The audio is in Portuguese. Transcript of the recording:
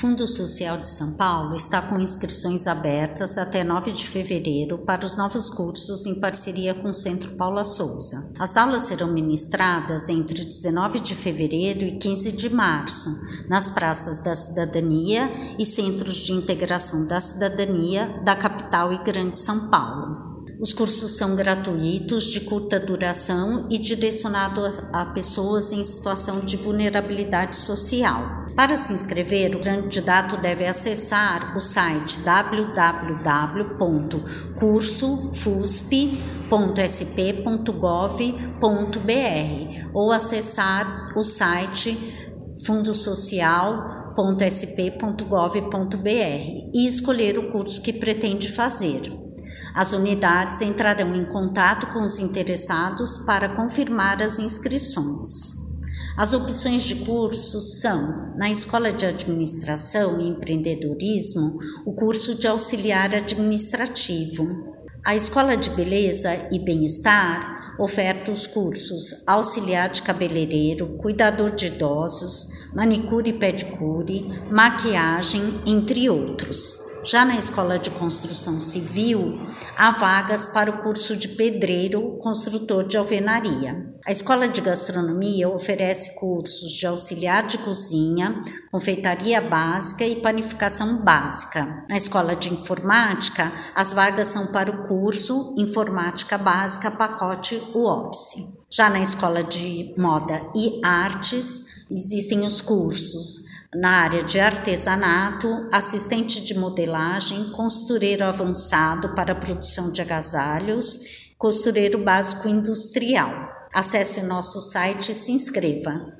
Fundo Social de São Paulo está com inscrições abertas até 9 de fevereiro para os novos cursos em parceria com o Centro Paula Souza. As aulas serão ministradas entre 19 de fevereiro e 15 de março, nas praças da cidadania e centros de integração da cidadania da capital e Grande São Paulo. Os cursos são gratuitos, de curta duração e direcionados a pessoas em situação de vulnerabilidade social. Para se inscrever, o candidato deve acessar o site www.cursofusp.sp.gov.br ou acessar o site fundosocial.sp.gov.br e escolher o curso que pretende fazer. As unidades entrarão em contato com os interessados para confirmar as inscrições. As opções de curso são, na Escola de Administração e Empreendedorismo, o curso de auxiliar administrativo. A Escola de Beleza e Bem-Estar oferta os cursos auxiliar de cabeleireiro, cuidador de idosos, manicure e pedicure, maquiagem, entre outros. Já na Escola de Construção Civil, há vagas para o curso de pedreiro, construtor de alvenaria. A Escola de Gastronomia oferece cursos de auxiliar de cozinha, confeitaria básica e panificação básica. Na Escola de Informática, as vagas são para o curso Informática Básica Pacote UOPS. Já na Escola de Moda e Artes, existem os cursos na área de artesanato, assistente de modelagem, costureiro avançado para produção de agasalhos, costureiro básico industrial. Acesse nosso site e se inscreva.